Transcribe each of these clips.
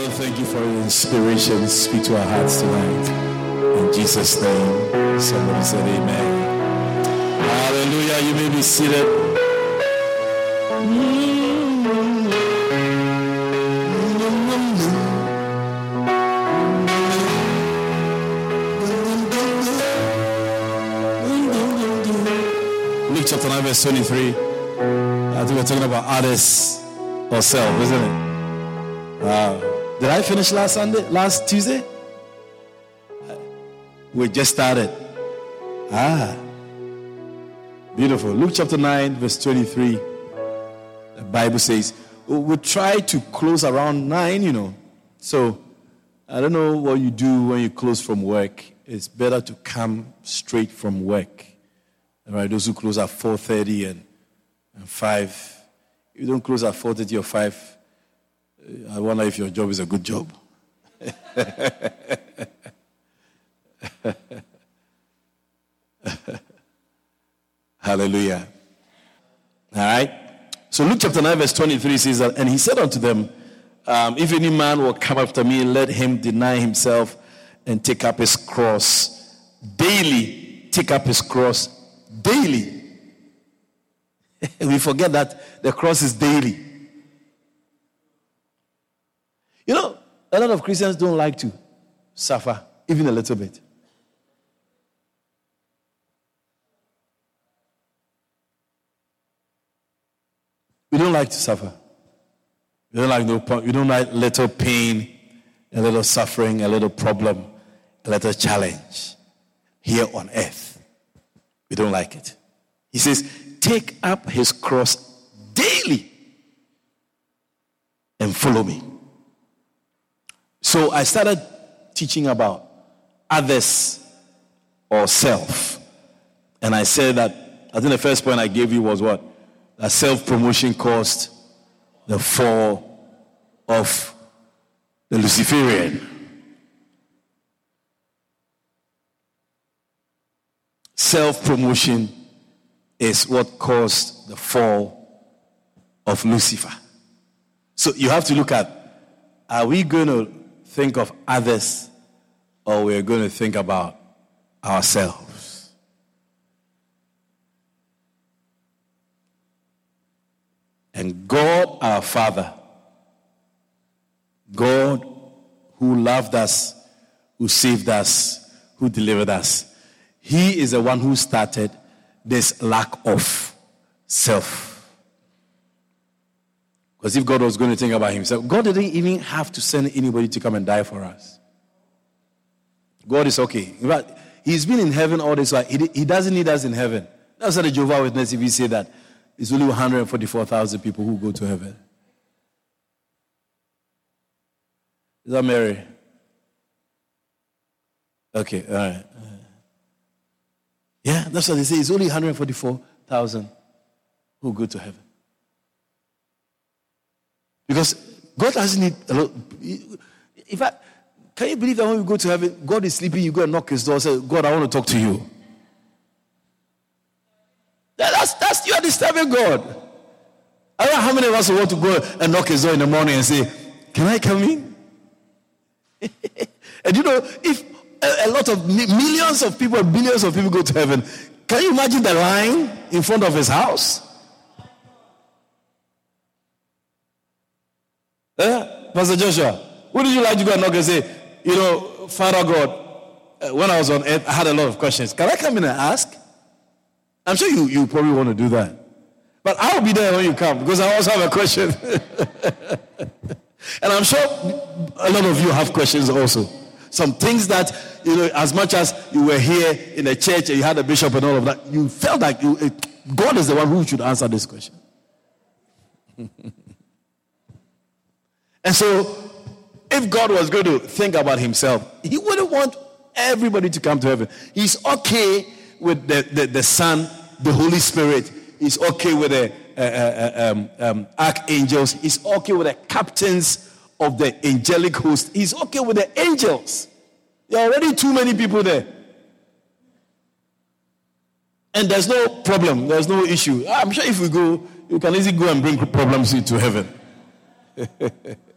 Father, thank you for your inspiration. Speak to our hearts tonight. In Jesus' name. Somebody said amen. Hallelujah. You may be seated. Luke chapter 9, verse 23. I think we're talking about or self, isn't it? Wow. Did I finish last Sunday, last Tuesday? We just started. Ah. Beautiful. Luke chapter 9, verse 23. The Bible says, we try to close around 9, you know. So, I don't know what you do when you close from work. It's better to come straight from work. All right, those who close at 4.30 and, and 5. If you don't close at 4.30 or 5, I wonder if your job is a good job. Hallelujah. All right. So Luke chapter 9, verse 23 says that, and he said unto them, um, If any man will come after me, let him deny himself and take up his cross daily. Take up his cross daily. we forget that the cross is daily. You know, a lot of Christians don't like to suffer, even a little bit. We don't like to suffer. We don't like no we don't like little pain, a little suffering, a little problem, a little challenge here on earth. We don't like it. He says, take up his cross daily and follow me. So I started teaching about others or self. And I said that, I think the first point I gave you was what? That self promotion caused the fall of the Luciferian. Self promotion is what caused the fall of Lucifer. So you have to look at are we going to think of others or we're going to think about ourselves. And God, our Father, God who loved us, who saved us, who delivered us, He is the one who started this lack of self. Because if God was going to think about himself, God didn't even have to send anybody to come and die for us. God is okay. In fact, he's been in heaven all this while. He, doesn't need us in heaven. That's what the Jehovah Witness if he say that. It's only 144,000 people who go to heaven. Is that Mary? Okay, all right. Yeah, that's what they say. It's only 144,000 who go to heaven. Because God doesn't need a lot. In fact, can you believe that when we go to heaven, God is sleeping, you go and knock his door and say, God, I want to talk to you. That's, that's you are disturbing God. I don't know how many of us want to go and knock his door in the morning and say, Can I come in? and you know, if a, a lot of millions of people, billions of people go to heaven, can you imagine the line in front of his house? Eh? Pastor Joshua, would you like to go and knock and say, you know, Father God, uh, when I was on earth, I had a lot of questions. Can I come in and ask? I'm sure you, you probably want to do that. But I'll be there when you come because I also have a question. and I'm sure a lot of you have questions also. Some things that, you know, as much as you were here in the church and you had a bishop and all of that, you felt like you, God is the one who should answer this question. And so, if God was going to think about himself, He wouldn't want everybody to come to heaven. He's okay with the, the, the Son, the Holy Spirit. He's okay with the uh, uh, um, um, archangels. He's okay with the captains of the angelic host. He's okay with the angels. There are already too many people there. And there's no problem. There's no issue. I'm sure if we go, you can easily go and bring problems into heaven.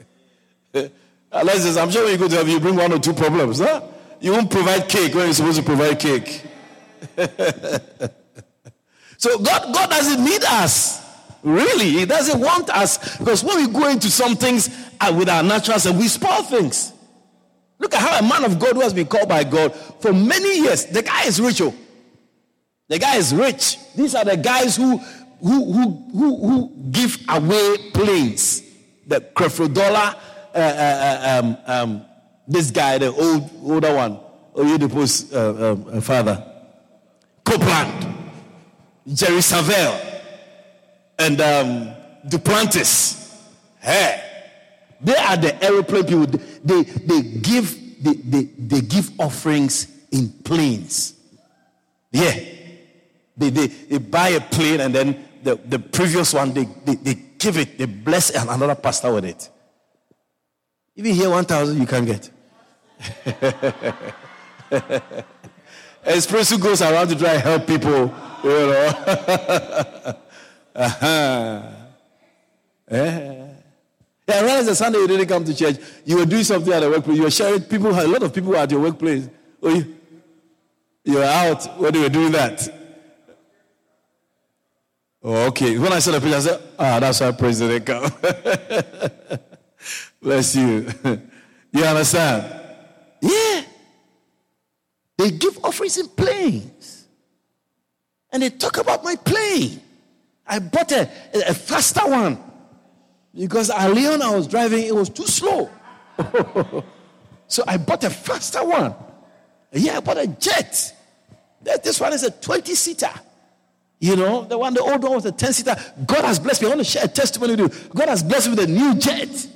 Unless I'm sure when you go to heaven, you bring one or two problems. Huh? You won't provide cake when you're supposed to provide cake. so God, God doesn't need us. Really, He doesn't want us because when we go into some things uh, with our natural self, we spoil things. Look at how a man of God who has been called by God for many years, the guy is rich. Oh. The guy is rich. These are the guys who who who who, who give away planes. The Creflo Dollar, uh, uh, uh, um, um, this guy, the old older one, Oyedepo's uh, um, uh, father, Copeland, Jerry Savelle, and um, Duplantis. Hey, they are the aeroplane people. They, they, give they, they, they give offerings in planes. Yeah. They, they, they buy a plane and then the, the previous one, they, they, they give it, they bless another pastor with it. Even here, 1,000 you can't get. Espresso goes around to try and help people, you know. uh-huh. Yeah. Yeah, I realized the Sunday you didn't come to church. You were doing something at the workplace. You were sharing people, a lot of people at your workplace. Oh, you, you were out when you were doing that. Oh, okay. When I saw the picture, I said, ah, that's why President come. Bless you. you understand? Yeah. They give offerings in planes. And they talk about my plane. I bought a, a faster one. Because Leon I was driving, it was too slow. so I bought a faster one. Yeah, I bought a jet. This one is a 20 seater. You know, the one, the old one was a 10 seater. God has blessed me. I want to share a testimony with you. God has blessed me with a new jet.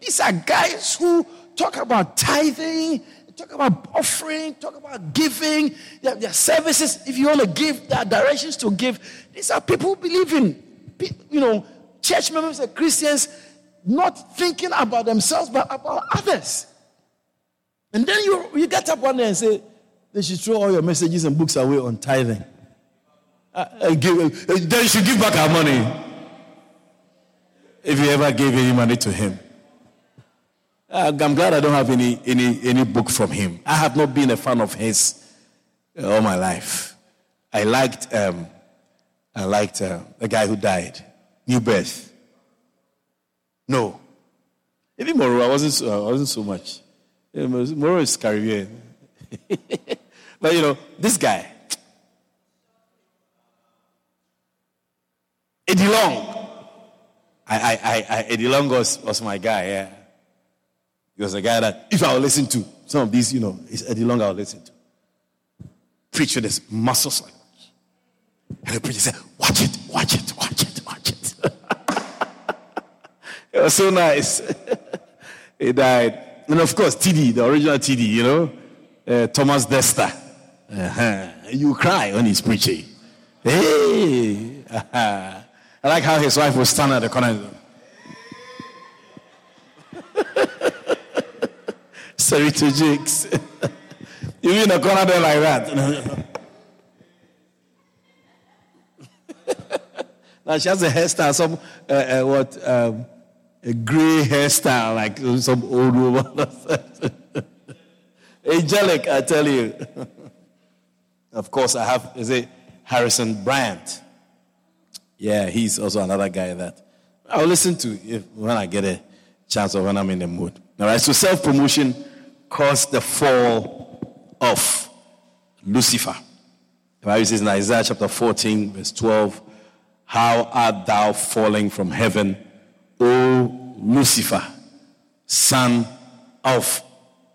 These are guys who talk about tithing, talk about offering, talk about giving, their, their services. If you want to give, there are directions to give. These are people who believe in, you know, church members and Christians not thinking about themselves but about others. And then you, you get up one day and say, they should throw all your messages and books away on tithing. Uh, give, uh, then you should give back our money. If you ever gave any money to him. Uh, I'm glad I don't have any, any, any book from him. I have not been a fan of his all my life. I liked, um, I liked uh, the guy who died, New Birth. No. Even Munroe, I wasn't so, I wasn't so much. Munroe is Caribbean. but you know, this guy, Eddie Long. I, I, I, Eddie Long was, was my guy, yeah. He was a guy that, if I would listen to some of these, you know, it's Eddie Long I would listen to. Preach with his muscles like And the preacher said, watch it, watch it, watch it, watch it. it was so nice. he died. And of course, TD, the original TD, you know, uh, Thomas Dexter. Uh-huh. You cry when he's preaching. Hey! Uh-huh. I like how his wife was stand at the corner. Sorry to jigs. you in the corner there like that. now she has a hairstyle, some uh, uh, what um, a gray hairstyle, like some old woman. Angelic, I tell you. of course, I have is it Harrison Bryant. Yeah, he's also another guy that I'll listen to if, when I get a chance or when I'm in the mood. All right, so self promotion caused the fall of Lucifer. The Bible says in Isaiah chapter 14, verse 12, How art thou falling from heaven, O Lucifer, son of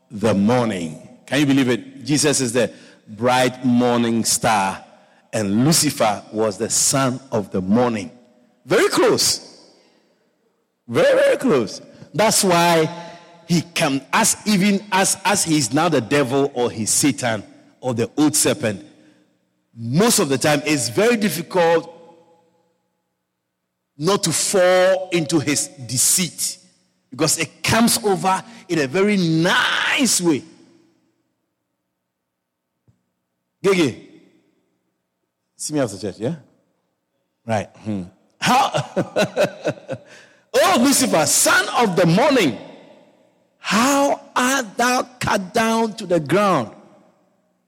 the morning? Can you believe it? Jesus is the bright morning star and Lucifer was the son of the morning. Very close. Very, very close. That's why he can, as even as, as he's now the devil or he's Satan or the old serpent, most of the time it's very difficult not to fall into his deceit because it comes over in a very nice way. Gigi, see me after church, yeah? Right. Hmm. How? oh, Lucifer, son of the morning, how art thou cut down to the ground,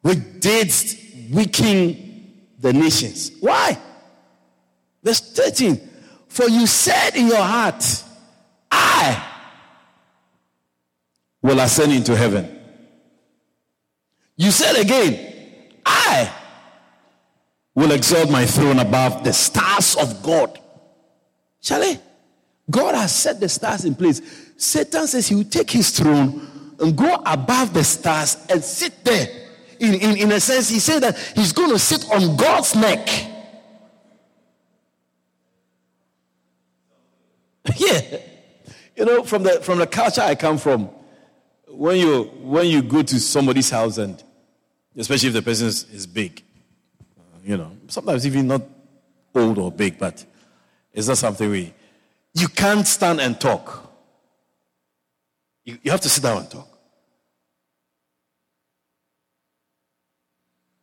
which didst weaken the nations? Why? Verse 13. For you said in your heart, I will ascend into heaven. You said again, I will exalt my throne above the stars of God. Charlie, God has set the stars in place. Satan says he will take his throne and go above the stars and sit there. In, in, in a sense, he said that he's going to sit on God's neck. yeah. You know, from the from the culture I come from, when you when you go to somebody's house and especially if the person is, is big, uh, you know, sometimes even not old or big, but it's not something we you can't stand and talk. You, you have to sit down and talk.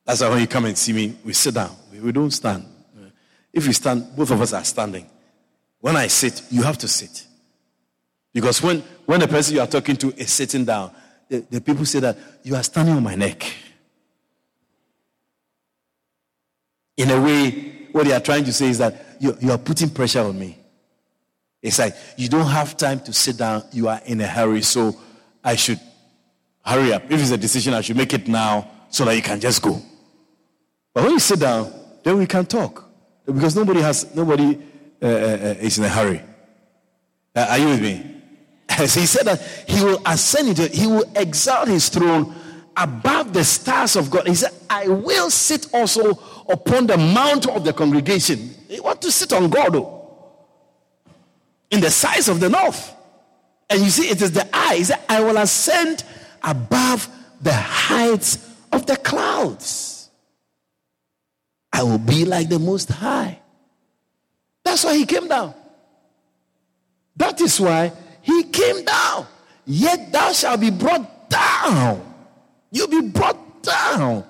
That's why when you come and see me, we sit down. We, we don't stand. If we stand, both of us are standing. When I sit, you have to sit. Because when, when the person you are talking to is sitting down, the, the people say that you are standing on my neck. In a way, what they are trying to say is that you, you are putting pressure on me. It's like you don't have time to sit down, you are in a hurry, so I should hurry up. If it's a decision, I should make it now so that you can just go. But when you sit down, then we can talk. Because nobody has nobody uh, uh, uh, is in a hurry. Uh, are you with me? So he said that he will ascend into, he will exalt his throne above the stars of God. He said, I will sit also upon the mount of the congregation. He want to sit on God, though, in the sides of the north. And you see, it is the eye. He said, I will ascend above the heights of the clouds. I will be like the Most High. That's why he came down. That is why he came down. Yet thou shalt be brought down. You'll be brought down.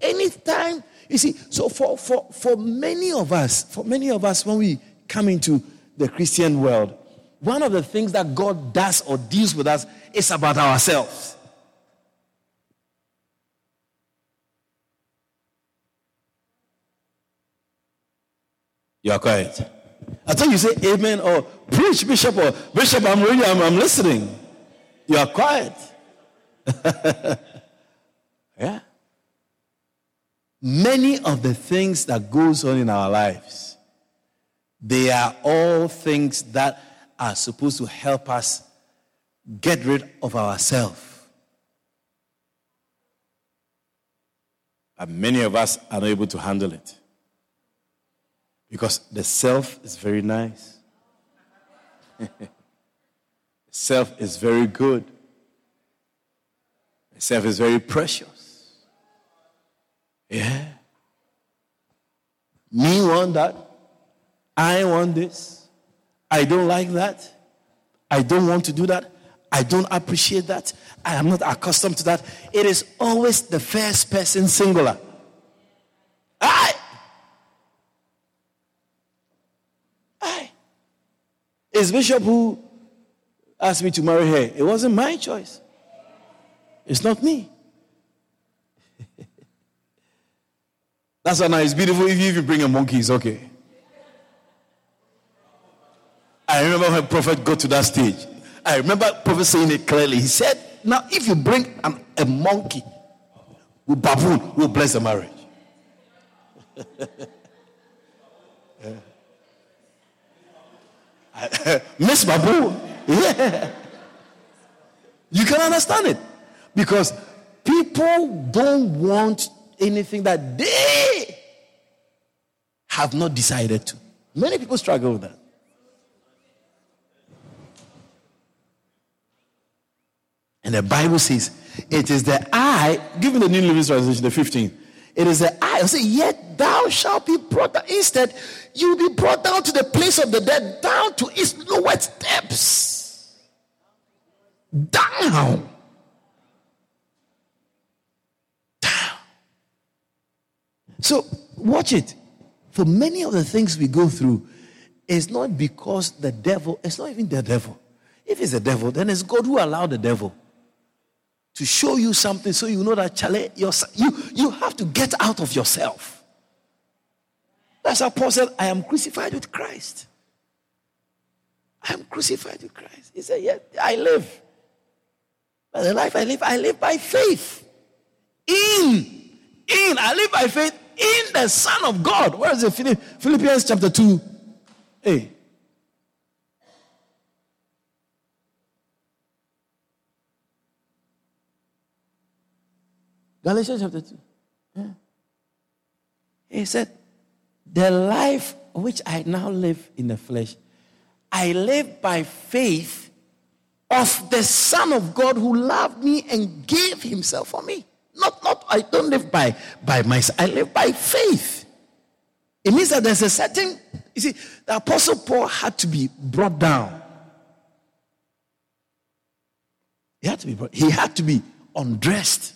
Anytime, you see, so for, for, for many of us, for many of us, when we come into the Christian world, one of the things that God does or deals with us is about ourselves. You are quiet. I thought you say amen or preach, bishop, or bishop, I'm ready, I'm, I'm listening. You are quiet. yeah. Many of the things that goes on in our lives, they are all things that are supposed to help us get rid of ourselves. And many of us are not able to handle it. Because the self is very nice. self is very good. Self is very precious. Yeah. Me want that. I want this. I don't like that. I don't want to do that. I don't appreciate that. I am not accustomed to that. It is always the first person singular. I I. It's Bishop who asked me to marry her. It wasn't my choice. It's not me. That's why now it's beautiful if you even bring a monkey, it's okay. I remember when Prophet got to that stage. I remember Prophet saying it clearly. He said, Now, if you bring an, a monkey with baboon, we'll bless the marriage. Miss Babu. Yeah. You can understand it. Because people don't want anything that they have not decided to. Many people struggle with that. And the Bible says, it is the eye, given the New Living Translation, the 15th, it is the eye. I say, yet thou shalt be brought down. Instead, you will be brought down to the place of the dead, down to its lowest depths. Down. Down. So, watch it. For many of the things we go through, it's not because the devil, it's not even the devil. If it's the devil, then it's God who allowed the devil to show you something so you know that Charlie, you, you have to get out of yourself. That's how Paul said, I am crucified with Christ. I am crucified with Christ. He said, Yes, I live. But the life I live, I live by faith. In, in, I live by faith in the Son of God. Where is it? Philippians chapter 2. Hey. Galatians chapter 2. Yeah. He said, The life which I now live in the flesh, I live by faith of the Son of God who loved me and gave himself for me. Not, not, I don't live by, by myself, I live by faith. It means that there's a certain, you see, the Apostle Paul had to be brought down. He had to be brought, he had to be undressed.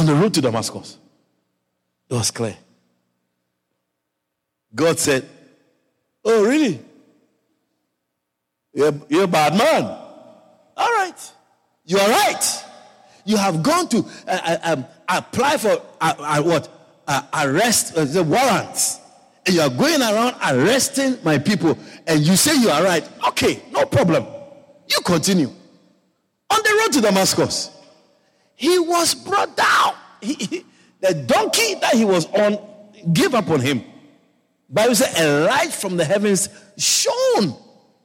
On the road to Damascus, it was clear. God said, Oh, really? You're, you're a bad man. All right. You are right. You have gone to uh, uh, um, apply for uh, uh what? Uh, arrest, uh, the warrants. And you are going around arresting my people. And you say you are right. Okay, no problem. You continue. On the road to Damascus, he was brought down. He, he, the donkey that he was on gave up on him. Bible said a light from the heavens shone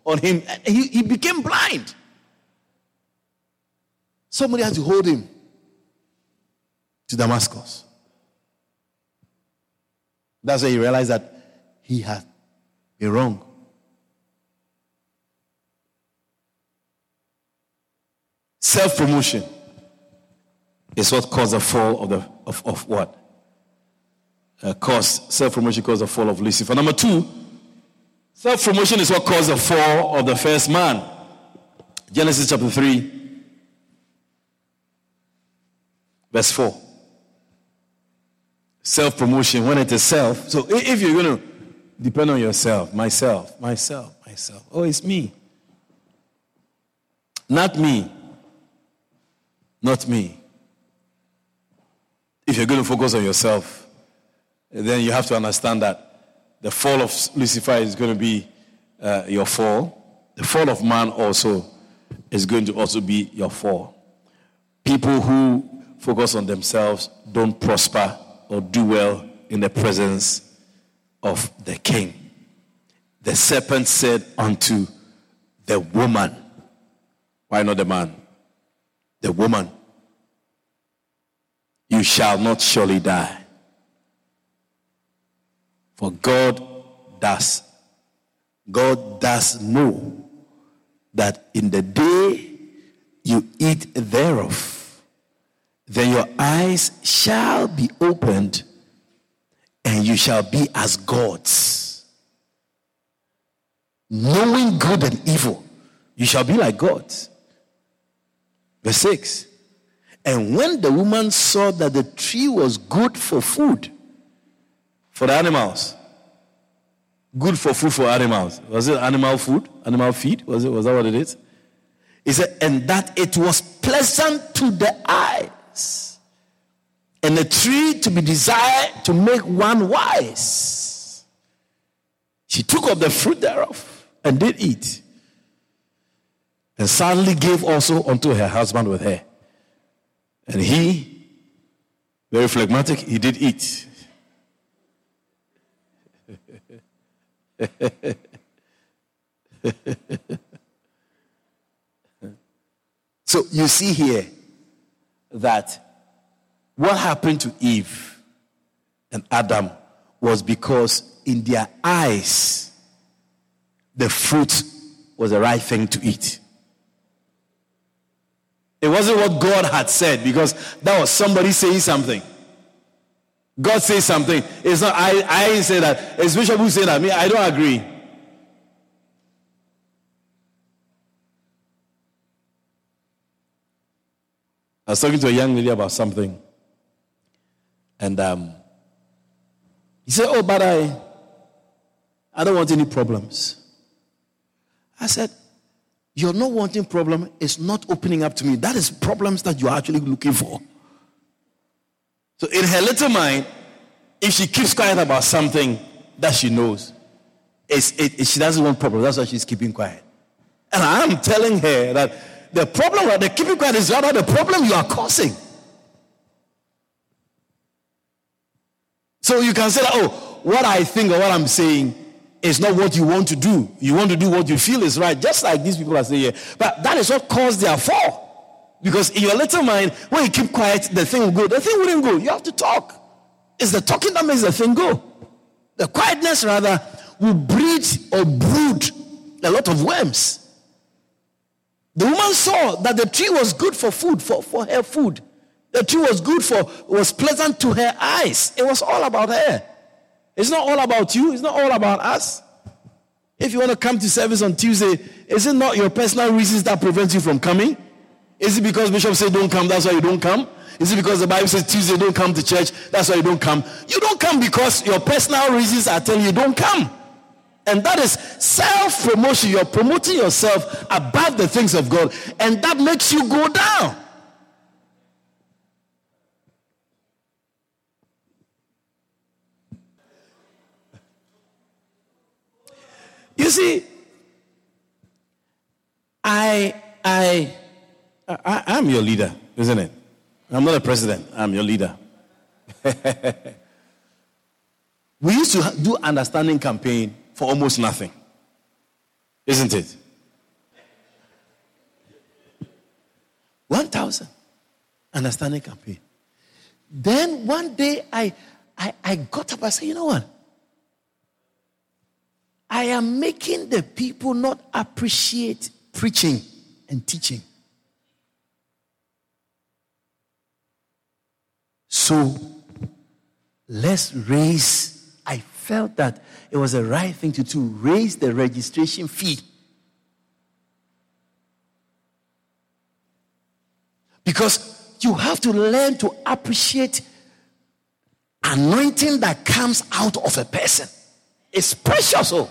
on him. He, he became blind. Somebody had to hold him to Damascus. That's why he realized that he had been wrong. Self promotion is what caused the fall of the of, of what? Uh, caused self promotion caused the fall of Lucifer. Number two, self promotion is what caused the fall of the first man. Genesis chapter 3, verse 4. Self promotion, when it is self. So if you're going to depend on yourself, myself, myself, myself. Oh, it's me. Not me. Not me. If you're going to focus on yourself, then you have to understand that the fall of Lucifer is going to be uh, your fall. The fall of man also is going to also be your fall. People who focus on themselves don't prosper or do well in the presence of the king. The serpent said unto the woman, why not the man? The woman, you shall not surely die. For God does, God does know that in the day you eat thereof, then your eyes shall be opened and you shall be as gods. Knowing good and evil, you shall be like gods. Verse 6 and when the woman saw that the tree was good for food, for the animals, good for food for animals. Was it animal food? Animal feed? Was it? Was that what it is? He said, and that it was pleasant to the eyes, and a tree to be desired to make one wise. She took of the fruit thereof and did eat, and sadly gave also unto her husband with her. And he, very phlegmatic, he did eat. so you see here that what happened to Eve and Adam was because in their eyes the fruit was the right thing to eat. It wasn't what God had said because that was somebody saying something. God says something. It's not, I, I didn't say that. It's Bishop who said that. Me, I don't agree. I was talking to a young lady about something. And um, he said, Oh, but I, I don't want any problems. I said, You're not wanting problem. It's not opening up to me. That is problems that you're actually looking for. So in her little mind, if she keeps quiet about something that she knows, it, it, she doesn't want problems. That's why she's keeping quiet. And I'm telling her that the problem that the keeping quiet is rather the problem you are causing. So you can say that, oh, what I think or what I'm saying is not what you want to do. You want to do what you feel is right, just like these people are saying here. But that is what caused their fall. Because in your little mind, when you keep quiet, the thing will go. The thing wouldn't go. You have to talk. It's the talking that makes the thing go. The quietness, rather, will breed or brood a lot of worms. The woman saw that the tree was good for food, for, for her food. The tree was good for, was pleasant to her eyes. It was all about her. It's not all about you, it's not all about us. If you want to come to service on Tuesday, is it not your personal reasons that prevent you from coming? Is it because Bishop said don't come, that's why you don't come? Is it because the Bible says Tuesday don't come to church, that's why you don't come? You don't come because your personal reasons are telling you don't come. And that is self promotion. You're promoting yourself above the things of God, and that makes you go down. You see, I, I, I, I'm your leader, isn't it? I'm not a president, I'm your leader. we used to do understanding campaign for almost nothing, isn't it? 1,000 understanding campaign. Then one day I, I, I got up, I said, you know what? I am making the people not appreciate preaching and teaching. So let's raise. I felt that it was the right thing to do, raise the registration fee. Because you have to learn to appreciate anointing that comes out of a person. It's precious. Oh.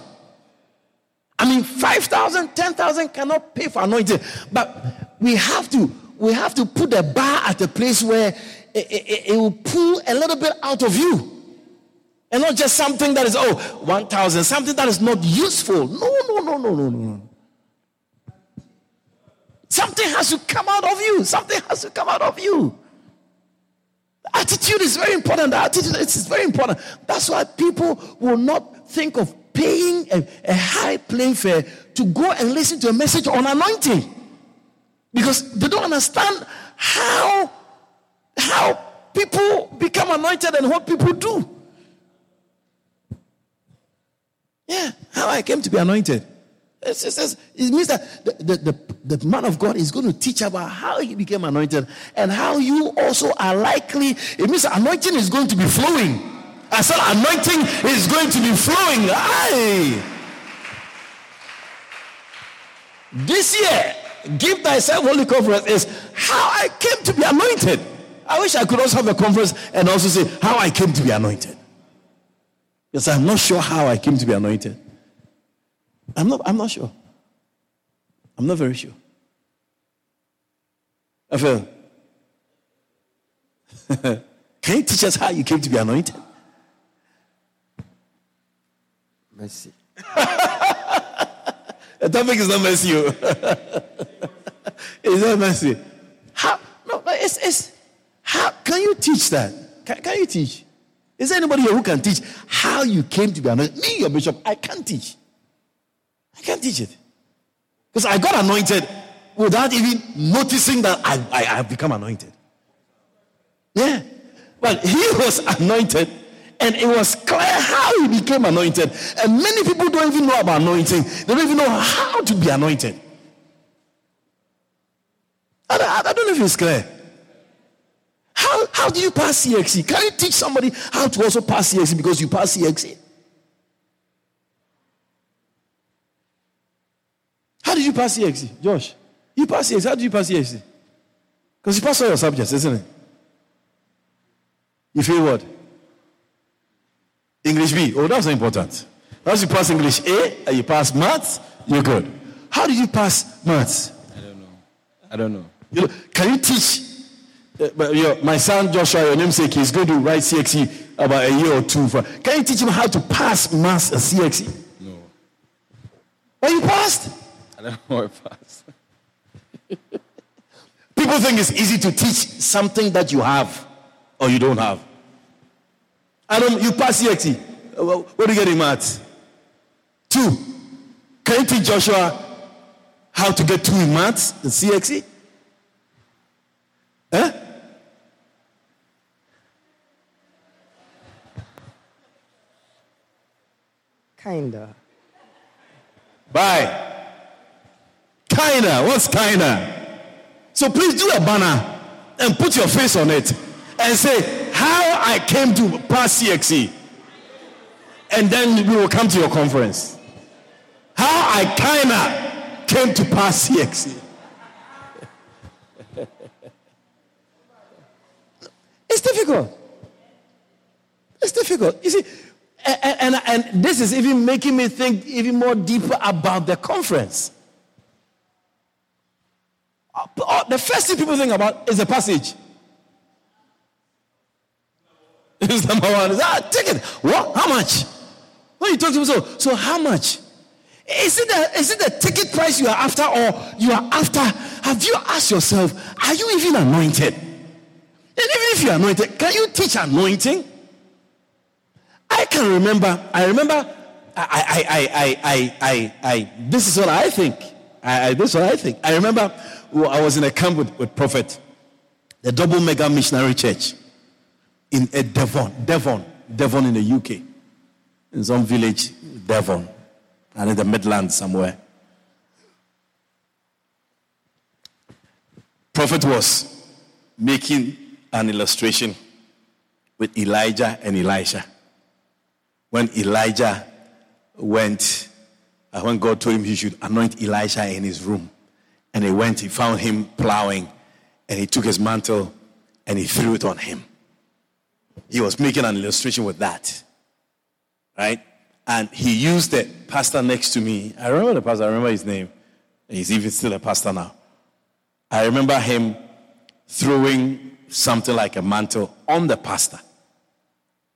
I mean, 5,000, 10,000 cannot pay for anointing. But we have to, we have to put the bar at a place where it, it, it will pull a little bit out of you. And not just something that is, oh, 1,000, something that is not useful. No, no, no, no, no, no. Something has to come out of you. Something has to come out of you. Attitude is very important. The attitude is very important. That's why people will not think of paying a, a high plane fare to go and listen to a message on anointing because they don't understand how how people become anointed and what people do. Yeah, how I came to be anointed. It, says, it means that the, the, the, the, man of God is going to teach about how he became anointed and how you also are likely. It means anointing is going to be flowing. I said anointing is going to be flowing. Aye. This year, Give Thyself Wholly Conference is how I came to be anointed. I wish I could also have a conference and also say how I came to be anointed. Because I'm not sure how I came to be anointed. I'm not, I'm not sure. I'm not very sure. I feel. Can you teach us how you came to be anointed? Mercy. the topic is not mercy. Oh. it's not mercy. How? No, it's, it's, how can you teach that? Can, can you teach? Is there anybody here who can teach how you came to be anointed? Me, your bishop, I can't teach. I can't teach it. Because I got anointed without even noticing that I, I, I have become anointed. Yeah. Well, he was anointed And it was clear how he became anointed. And many people don't even know about anointing, they don't even know how to be anointed. I, I, don't know if it's clear. How, how do you pass CXC? Can you teach somebody how to also pass CXC because you pass CXC? How did you pass CXC? Josh, you pass CXC. How did you pass CXC? Because you pass all your subjects, isn't it? You feel what? English B. Oh, that's important. Once you pass English A and you pass maths, you're good. How did you pass maths? I don't know. I don't know. You know, can you teach? Uh, but your, my son Joshua, your namesake, he's going to write CXC about a year or two. For, can you teach him how to pass maths and CXC? No. Oh, you passed? I don't know if pass. People think it's easy to teach something that you have or you don't have. I don't. You pass CXC. Uh, What do you get in maths? Two. Can you teach Joshua how to get two in maths in CXC? Huh? Kinda. Bye. Kinda. What's kinda? So please do a banner and put your face on it and say how I came to pass CXC. And then we will come to your conference. How I kinda came to pass CXC. it's difficult. It's difficult. You see, and, and, and this is even making me think even more deeper about the conference. Uh, The first thing people think about is the passage. It's number one. That ticket? What? How much? When you talk to people, so, so how much? Is it, the, is it the ticket price you are after or you are after? Have you asked yourself, are you even anointed? And even if you're anointed, can you teach anointing? I can remember, I remember, I, I, I, I, I, I, I this is what I think. I, I, this is what I think. I remember I was in a camp with, with Prophet, the Double Mega Missionary Church in a Devon, Devon, Devon in the UK, in some village, Devon, and in the Midlands somewhere. Prophet was making an illustration with Elijah and Elisha. When Elijah went, uh, when God told him he should anoint Elisha in his room, and he went, he found him plowing, and he took his mantle and he threw it on him. He was making an illustration with that, right? And he used the pastor next to me. I remember the pastor, I remember his name. He's even still a pastor now. I remember him throwing something like a mantle on the pastor.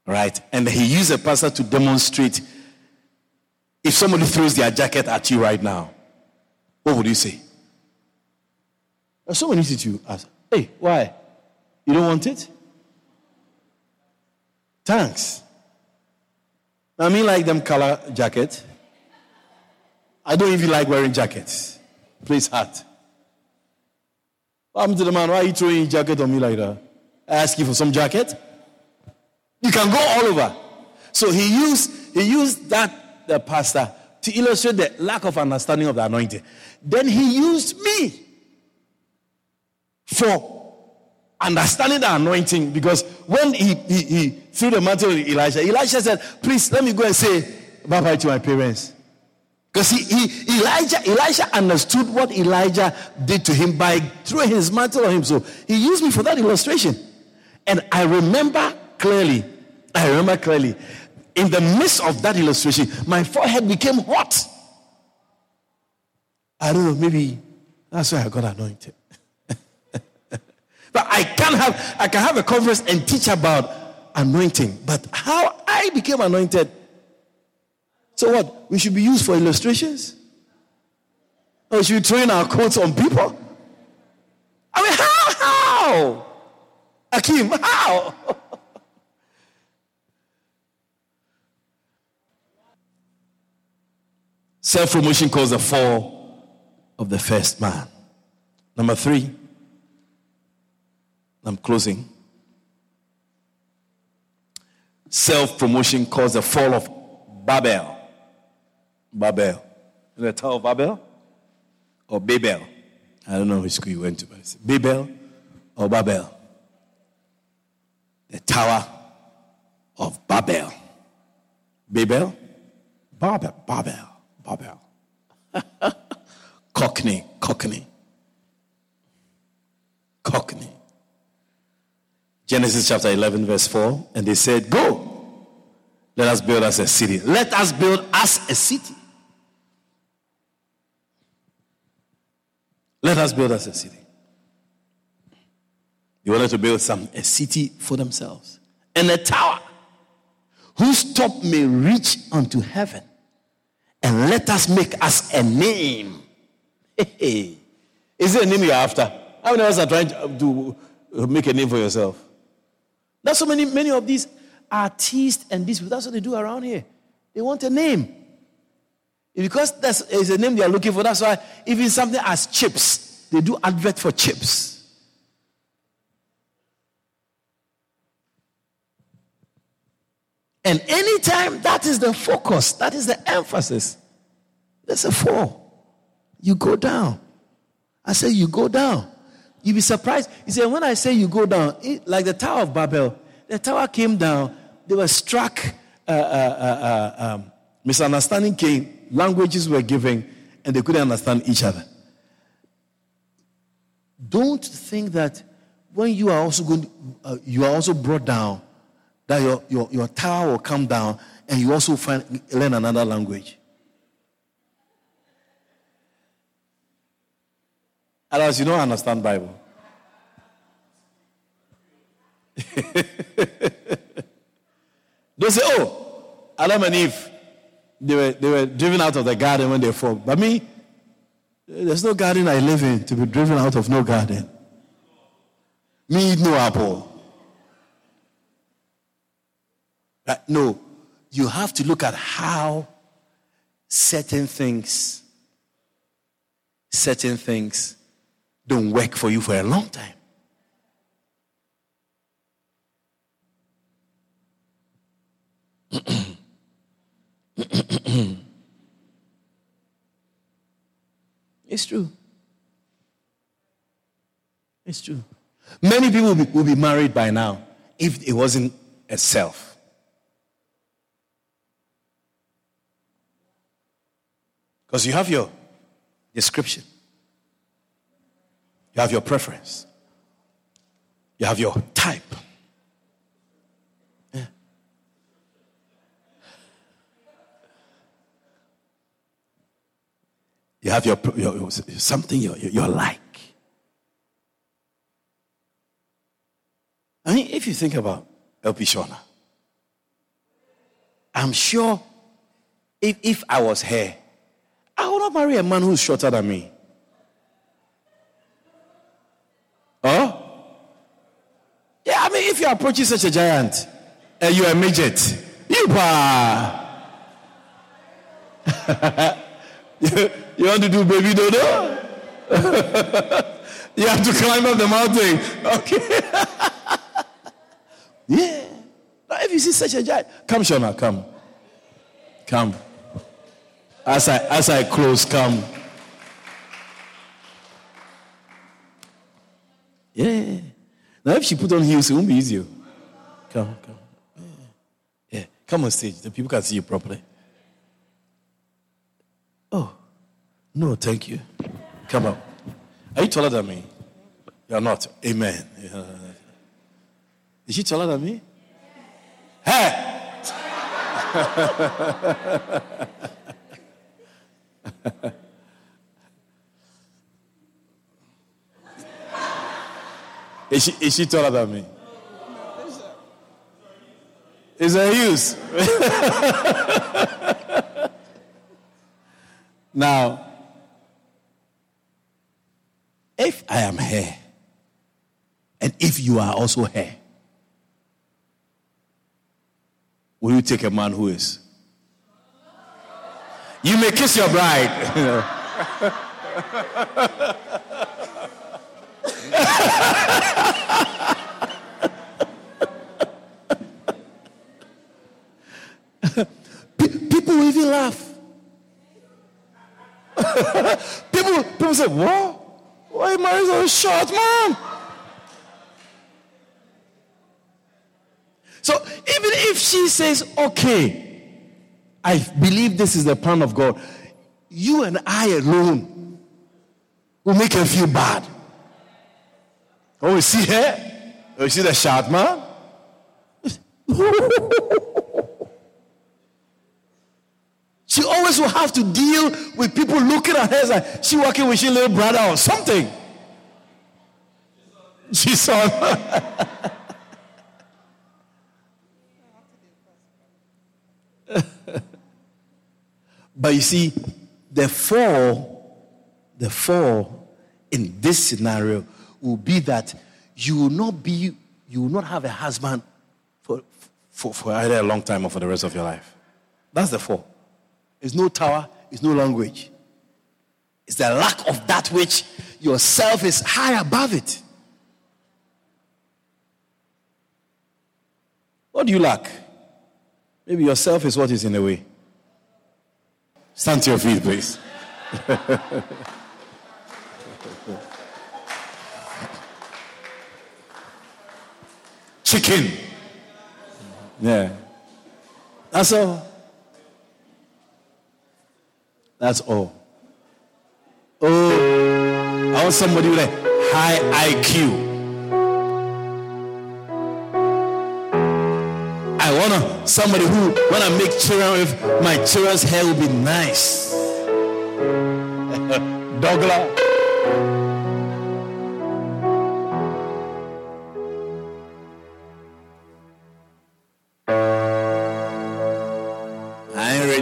Right? And he used the pastor to demonstrate if somebody throws their jacket at you right now, what would you say? There's so many things you ask. Hey, why? You don't want it? Thanks. I mean, like them color jacket. I don't even like wearing jackets. Please, hat. What happened to the man? Why are you throwing his jacket on me like that? I ask you for some jacket. You can go all over. So he used he used that the pastor to illustrate the lack of understanding of the anointing. Then he used me for understanding the anointing because when he, he, he threw the mantle to Elisha, Elisha said, Please let me go and say bye bye to my parents. Because he, he, Elijah, understood what Elijah did to him by throwing his mantle on him. So he used me for that illustration. And I remember clearly, I remember clearly, in the midst of that illustration, my forehead became hot. I don't know, maybe that's why I got anointed. But I can have I can have a conference and teach about anointing. But how I became anointed. So what? We should be used for illustrations? Or should we train our coats on people? I mean, how? How? Akim, how? Self promotion caused the fall of the first man. Number three, I'm closing. self promotion caused the fall of Babel. Babel. The Tower of Babel? Or Babel? I don't know which school you went to, but it's Babel or Babel. The Tower of Babel. Babel? Babel. Babel. Babel. Cockney. Cockney. Cockney. Genesis chapter 11, verse 4. And they said, Go, let us build us a city. Let us build us a city. Let us build us a city. They wanted to build some a city for themselves. And a tower whose top may reach unto heaven. And let us make us a name. Hey, Is it a name you're after? How many of us are trying to uh, make a name for yourself? That's so many, many of these artists and this, that's what they do around here. They want a name. Because that's is a name they are looking for. That's why even something as chips, they do advert for chips. And anytime that is the focus, that is the emphasis, there's a fall. You go down. I say you go down. You'll be surprised. He said, when I say you go down, it, like the Tower of Babel, the tower came down, they were struck, uh, uh, uh, uh, um, misunderstanding came, languages were given, and they couldn't understand each other. Don't think that when you are also going, uh, you are also brought down, that your, your, your tower will come down and you also find, learn another language. Otherwise, you don't understand Bible. don't say, oh, Adam and Eve, they were, they were driven out of the garden when they fall. But me, there's no garden I live in to be driven out of no garden. Me eat no apple. But no, you have to look at how certain things, certain things don't work for you for a long time. it's true. It's true. Many people will be, will be married by now if it wasn't a self. Because you have your description. You have your preference. You have your type. Yeah. You have your, your, something you you like. I mean, if you think about LP Shona, I'm sure if, if I was her, I would not marry a man who's shorter than me. I you're approaching such a giant eh, and you're a midget, you you want to do baby dodo? you have to climb up the mountain. Okay. yeah. Now, if you see such a giant, come, Shona, come. Come. As I as I close, come. Yeah. Now, if she put on heels, it won't be easier. Come, come. Yeah. Come on stage. The people can see you properly. Oh, no, thank you. Come up. Are you taller than me? You're not. Amen. Is she taller than me? Hey! Is she, is she taller than me? Is there use? now, if I am here, and if you are also here, will you take a man who is? You may kiss your bride. people even laugh. people, people say, "What? Why Mary so short, man?" So even if she says, "Okay, I believe this is the plan of God," you and I alone will make her feel bad. Oh, you see her? Oh, you see the short man? she always will have to deal with people looking at her like she working with her little brother or something. She saw. but you see, the fall, the fall in this scenario will be that you will not be, you will not have a husband for, for, for either a long time or for the rest of your life. That's the fall. It's no tower, it's no language. It's the lack of that which yourself is high above it. What do you lack? Maybe yourself is what is in the way. Stand to your feet, please. Chicken. Yeah. That's all. That's all. Oh, I want somebody with a high IQ. I want somebody who, when I make children with, my children's hair will be nice. Douglas.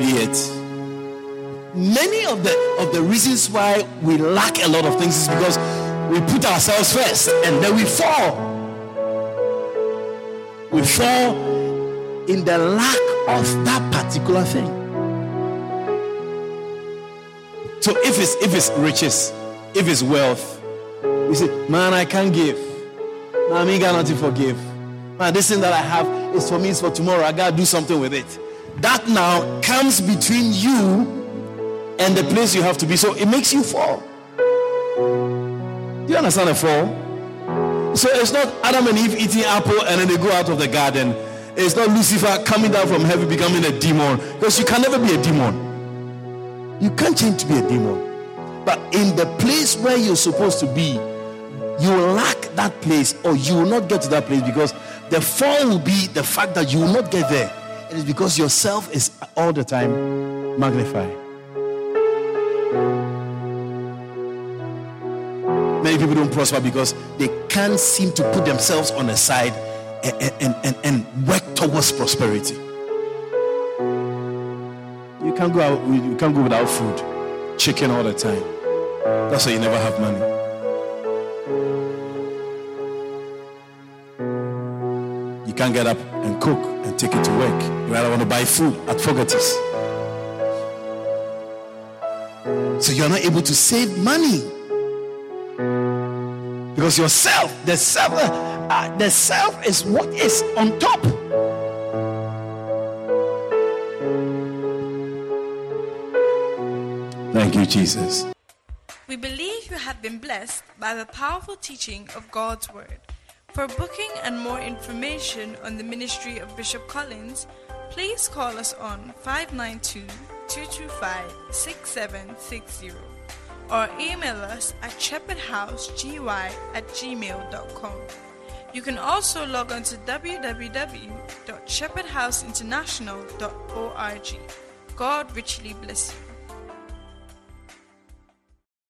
Yet. Many of the of the reasons why we lack a lot of things is because we put ourselves first and then we fall. We fall in the lack of that particular thing. So if it's if it's riches, if it's wealth, we say, man, I can't give. Man, nothing to forgive. Man, this thing that I have is for me, it's for tomorrow. I gotta do something with it. That now comes between you and the place you have to be. So it makes you fall. Do you understand the fall? So it's not Adam and Eve eating apple and then they go out of the garden. It's not Lucifer coming down from heaven becoming a demon. Because you can never be a demon. You can't change to be a demon. But in the place where you're supposed to be, you lack that place or you will not get to that place because the fall will be the fact that you will not get there. It is because yourself is all the time magnified. Many people don't prosper because they can't seem to put themselves on the side and, and, and, and work towards prosperity. You can't go out, you can't go without food, chicken all the time. That's why you never have money. Can't get up and cook and take it to work. You rather want to buy food at Fogarty's. So you're not able to save money. Because yourself, the self, uh, the self is what is on top. Thank you, Jesus. We believe you have been blessed by the powerful teaching of God's Word. For booking and more information on the ministry of Bishop Collins, please call us on 592 225 6760 or email us at shepherdhousegy at gmail.com. You can also log on to www.shepherdhouseinternational.org. God richly bless you.